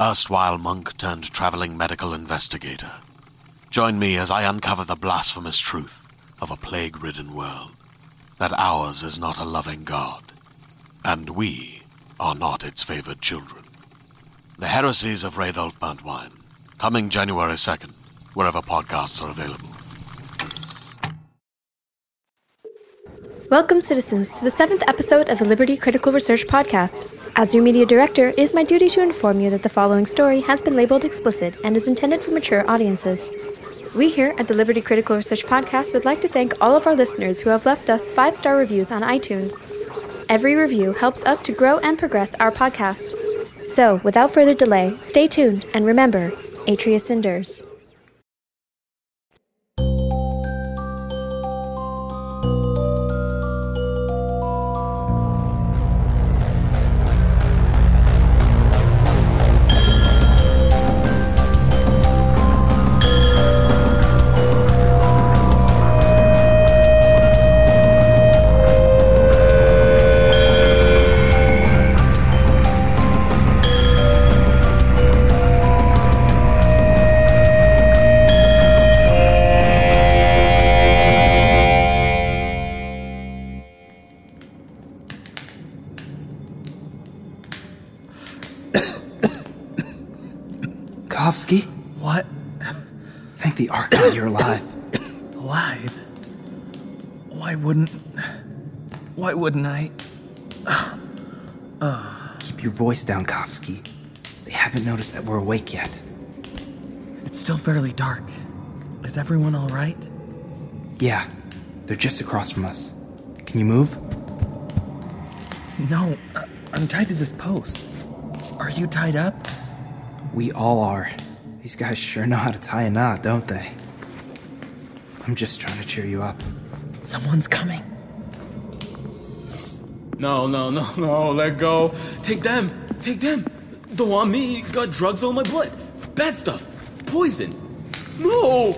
erstwhile monk turned traveling medical investigator. Join me as I uncover the blasphemous truth of a plague ridden world that ours is not a loving God, and we are not its favored children. The heresies of Radolf Burntwine, coming January 2nd, wherever podcasts are available. Welcome, citizens, to the seventh episode of the Liberty Critical Research Podcast. As your media director, it is my duty to inform you that the following story has been labeled explicit and is intended for mature audiences. We here at the Liberty Critical Research Podcast would like to thank all of our listeners who have left us five star reviews on iTunes. Every review helps us to grow and progress our podcast. So, without further delay, stay tuned and remember Atria Cinders. Why wouldn't I? Keep your voice down, Kovski. They haven't noticed that we're awake yet. It's still fairly dark. Is everyone alright? Yeah, they're just across from us. Can you move? No, I- I'm tied to this post. Are you tied up? We all are. These guys sure know how to tie a knot, don't they? I'm just trying to cheer you up. Someone's coming. No, no, no, no, let go. Take them, take them. Don't want me, got drugs on my blood. Bad stuff, poison. No!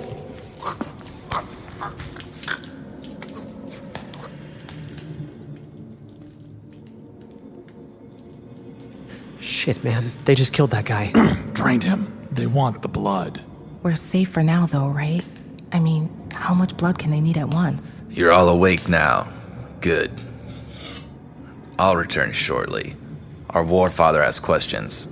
Shit, man. They just killed that guy. Drained him. They want the blood. We're safe for now, though, right? I mean, how much blood can they need at once? You're all awake now. Good. I'll return shortly. Our war father has questions.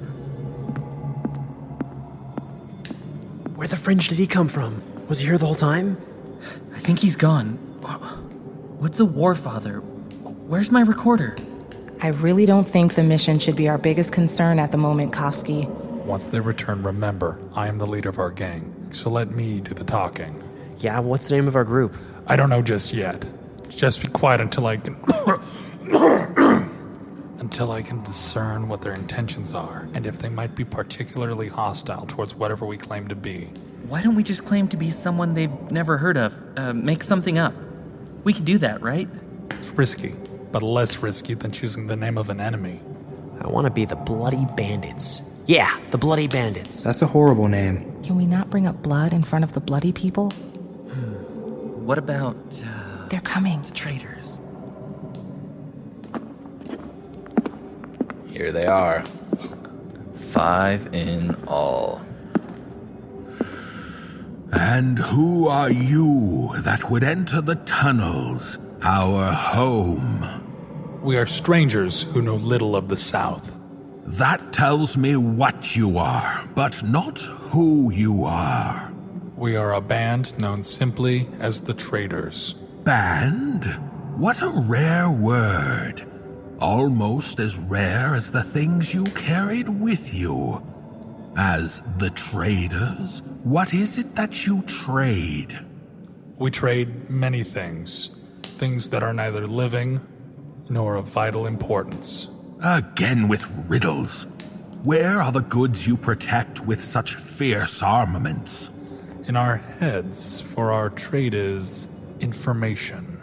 Where the fringe did he come from? Was he here the whole time? I think he's gone. What's a warfather? Where's my recorder? I really don't think the mission should be our biggest concern at the moment, Kovski. Once they return, remember, I am the leader of our gang, so let me do the talking. Yeah, what's the name of our group? I don't know just yet. Just be quiet until I can. until I can discern what their intentions are, and if they might be particularly hostile towards whatever we claim to be. Why don't we just claim to be someone they've never heard of? Uh, make something up. We can do that, right? It's risky, but less risky than choosing the name of an enemy. I want to be the Bloody Bandits. Yeah, the Bloody Bandits. That's a horrible name. Can we not bring up blood in front of the bloody people? What about uh, They're coming. the traitors? Here they are. Five in all. And who are you that would enter the tunnels, our home? We are strangers who know little of the South. That tells me what you are, but not who you are. We are a band known simply as the Traders. Band? What a rare word. Almost as rare as the things you carried with you. As the traders, what is it that you trade? We trade many things, things that are neither living nor of vital importance. Again with riddles. Where are the goods you protect with such fierce armaments? In our heads, for our trade is information.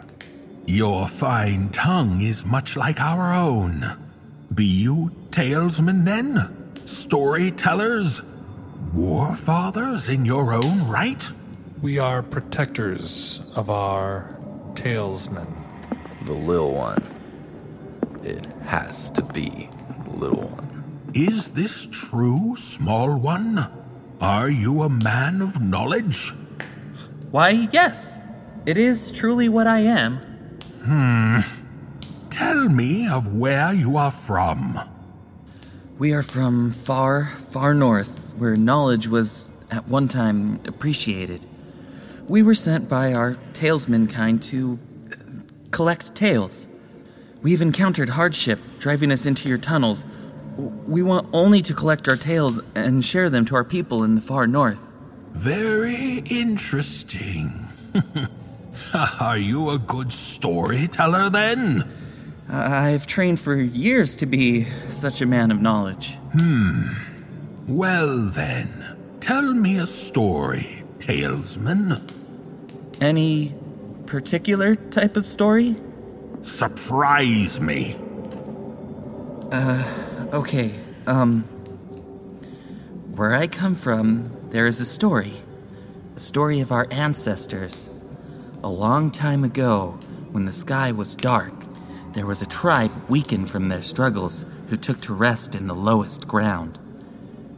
Your fine tongue is much like our own. Be you talesmen then? Storytellers? War fathers in your own right? We are protectors of our talesmen. The little one. It has to be the little one. Is this true, small one? Are you a man of knowledge? Why, yes. It is truly what I am. Hmm. Tell me of where you are from. We are from far, far north, where knowledge was at one time appreciated. We were sent by our talesman kind to uh, collect tales. We've encountered hardship driving us into your tunnels. We want only to collect our tales and share them to our people in the far north. Very interesting. Are you a good storyteller then? I've trained for years to be such a man of knowledge. Hmm. Well then, tell me a story, talesman. Any particular type of story? Surprise me. Uh, okay. Um, where I come from, there is a story. A story of our ancestors. A long time ago, when the sky was dark, there was a tribe weakened from their struggles who took to rest in the lowest ground.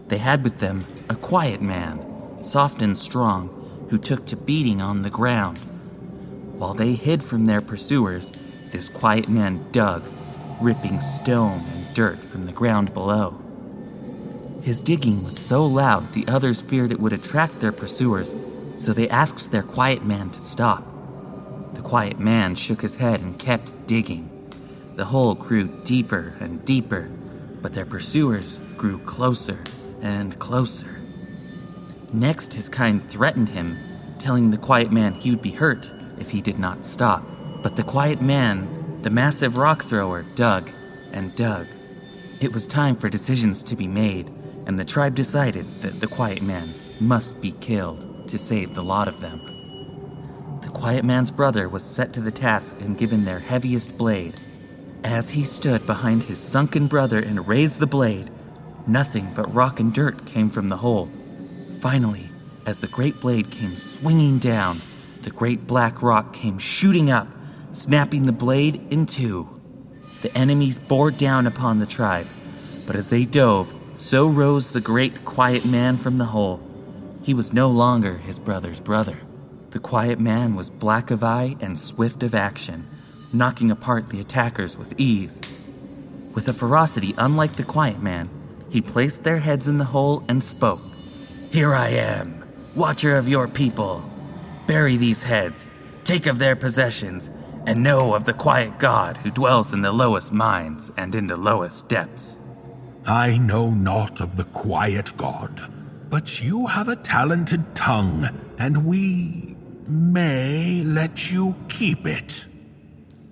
They had with them a quiet man, soft and strong, who took to beating on the ground. While they hid from their pursuers, this quiet man dug, ripping stone and dirt from the ground below. His digging was so loud the others feared it would attract their pursuers, so they asked their quiet man to stop. The quiet man shook his head and kept digging. The hole grew deeper and deeper, but their pursuers grew closer and closer. Next, his kind threatened him, telling the quiet man he would be hurt if he did not stop. But the quiet man, the massive rock thrower, dug and dug. It was time for decisions to be made, and the tribe decided that the quiet man must be killed to save the lot of them. Quiet man's brother was set to the task and given their heaviest blade. As he stood behind his sunken brother and raised the blade, nothing but rock and dirt came from the hole. Finally, as the great blade came swinging down, the great black rock came shooting up, snapping the blade in two. The enemies bore down upon the tribe, but as they dove, so rose the great quiet man from the hole. He was no longer his brother's brother. The quiet man was black of eye and swift of action, knocking apart the attackers with ease. With a ferocity unlike the quiet man, he placed their heads in the hole and spoke. Here I am, watcher of your people. Bury these heads, take of their possessions, and know of the quiet God who dwells in the lowest mines and in the lowest depths. I know not of the quiet God, but you have a talented tongue, and we may let you keep it.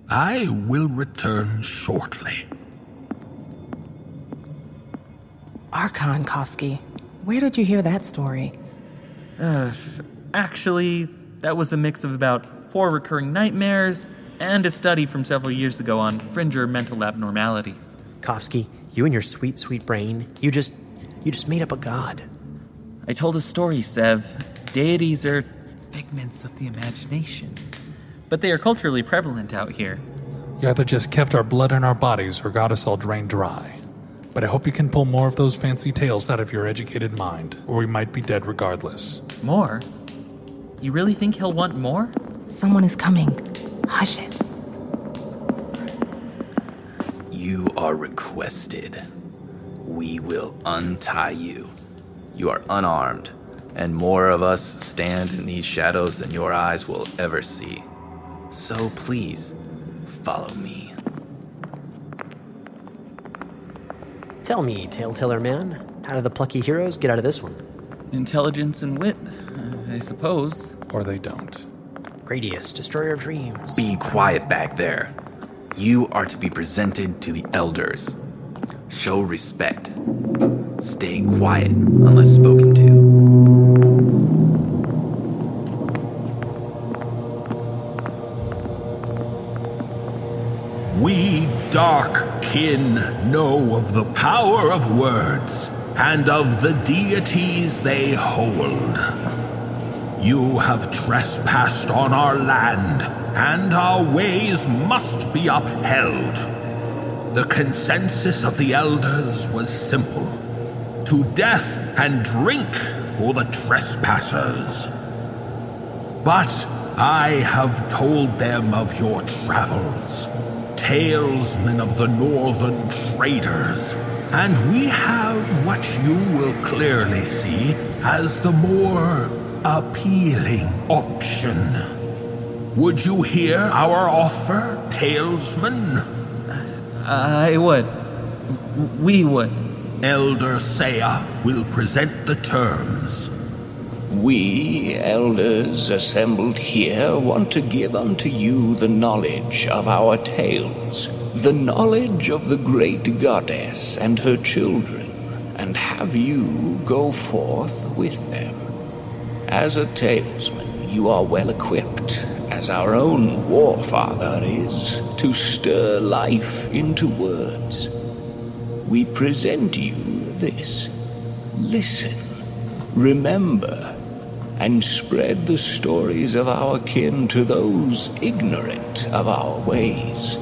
I will return shortly. Archon Kovski, where did you hear that story? Uh, actually, that was a mix of about four recurring nightmares and a study from several years ago on fringer mental abnormalities. Kovski, you and your sweet, sweet brain, you just. you just made up a god. I told a story, Sev. Deities are figments of the imagination. But they are culturally prevalent out here. You either just kept our blood in our bodies or got us all drained dry. But I hope you can pull more of those fancy tales out of your educated mind, or we might be dead regardless. More? You really think he'll want more? Someone is coming. Hush it. You are requested. we will untie you. You are unarmed, and more of us stand in these shadows than your eyes will ever see. So please, follow me. Tell me, Tale Teller Man, how do the plucky heroes get out of this one? Intelligence and wit, I suppose. Or they don't. Gradius, destroyer of dreams. Be quiet back there. You are to be presented to the elders. Show respect. Stay quiet unless spoken to. Dark kin know of the power of words and of the deities they hold. You have trespassed on our land, and our ways must be upheld. The consensus of the elders was simple to death and drink for the trespassers. But I have told them of your travels, talesmen of the northern traders, and we have what you will clearly see as the more appealing option. Would you hear our offer, talesman? I would. We would. Elder Saya will present the terms. We, elders assembled here, want to give unto you the knowledge of our tales, the knowledge of the great goddess and her children, and have you go forth with them. As a talesman, you are well equipped, as our own warfather is, to stir life into words. We present you this. Listen, remember, and spread the stories of our kin to those ignorant of our ways.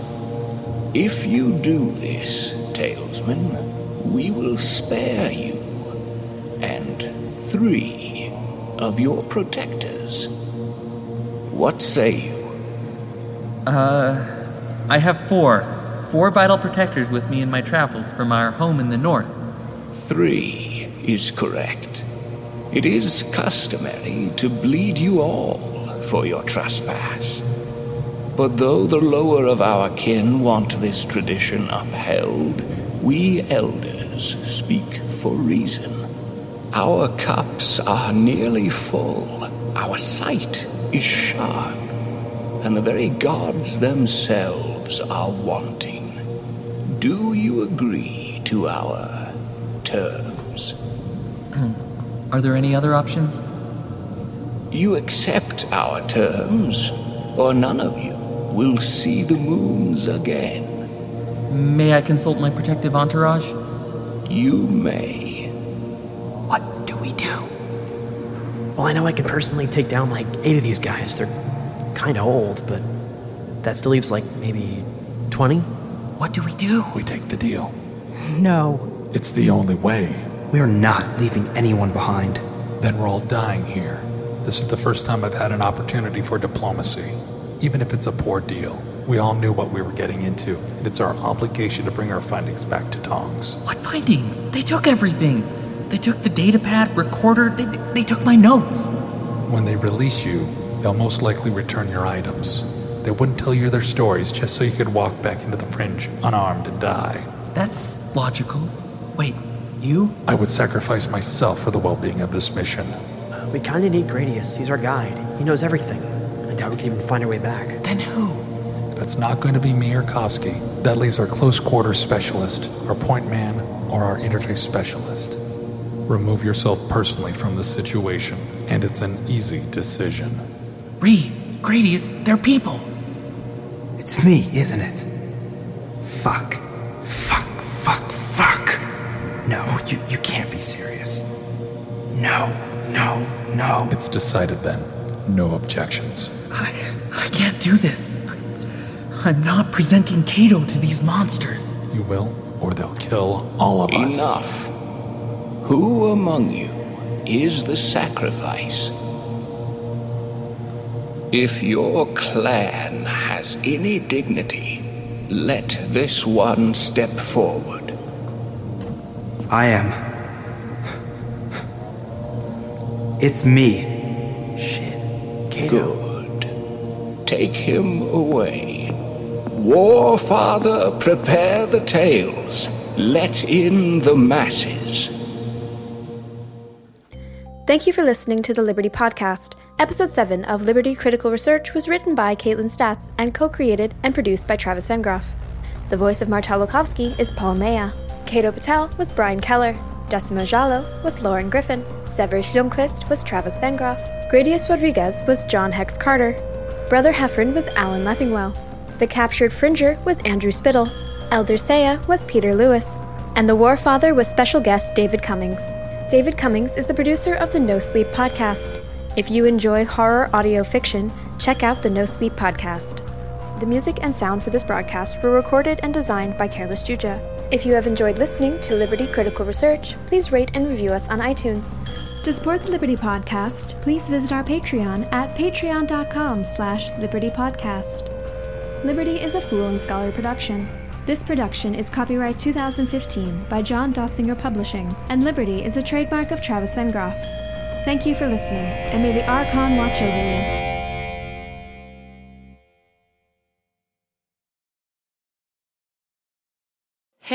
If you do this, talesman, we will spare you and three of your protectors. What say you? Uh, I have four. Four vital protectors with me in my travels from our home in the north. Three is correct. It is customary to bleed you all for your trespass. But though the lower of our kin want this tradition upheld, we elders speak for reason. Our cups are nearly full, our sight is sharp, and the very gods themselves are wanting. Do you agree to our terms? Hmm. Are there any other options? You accept our terms, or none of you will see the moons again. May I consult my protective entourage? You may. What do we do? Well, I know I can personally take down like eight of these guys. They're kind of old, but that still leaves like maybe 20? What do we do? We take the deal. No. It's the only way. We are not leaving anyone behind. Then we're all dying here. This is the first time I've had an opportunity for diplomacy. Even if it's a poor deal, we all knew what we were getting into, and it's our obligation to bring our findings back to Tongs. What findings? They took everything. They took the datapad, recorder, they, they took my notes. When they release you, they'll most likely return your items. They wouldn't tell you their stories just so you could walk back into the fringe unarmed and die. That's logical. Wait, you? I would sacrifice myself for the well being of this mission. We kind of need Gradius. He's our guide. He knows everything. I doubt we can even find our way back. Then who? That's not going to be me or Kovski. That leaves our close quarters specialist, our point man, or our interface specialist. Remove yourself personally from the situation, and it's an easy decision. Reed, Gradius, they're people. It's me, isn't it? Fuck. Fuck, fuck, fuck. No, you, you can't be serious. No, no, no. It's decided then. No objections. I, I can't do this. I'm not presenting Cato to these monsters. You will, or they'll kill all of us. Enough. Who among you is the sacrifice? If your clan has any dignity, let this one step forward. I am. It's me. Shit. Good. Take him away. War Father, prepare the tales. Let in the masses. Thank you for listening to the Liberty Podcast. Episode 7 of Liberty Critical Research was written by Kaitlin Statz and co created and produced by Travis Vengroff. The voice of Martollow Kovski is Paul Mella. Cato Patel was Bryan Keller. Decima Jalloh was Lauren Griffin. Severous Ljungqvist was Travis Vengroff. Gradius Rodriguez was John Hex Carter. Brother Hephren was Alan Leffingwell. The captured Fringer was Andrew Spittal. Elder Saya was Peter Lewis. And the War Father was special guest David Cummings. David Cummings is the producer of the No Sleep podcast. If you enjoy horror audio fiction, check out the No Sleep podcast. The music and sound for this broadcast were recorded and designed by Careless Juja. If you have enjoyed listening to Liberty Critical Research, please rate and review us on iTunes. To support the Liberty Podcast, please visit our Patreon at patreon.com slash libertypodcast. Liberty is a Fool and Scholar production. This production is copyright 2015 by John Dossinger Publishing, and Liberty is a trademark of Travis Vengroff. Thank you for listening, and may the Archon watch over you.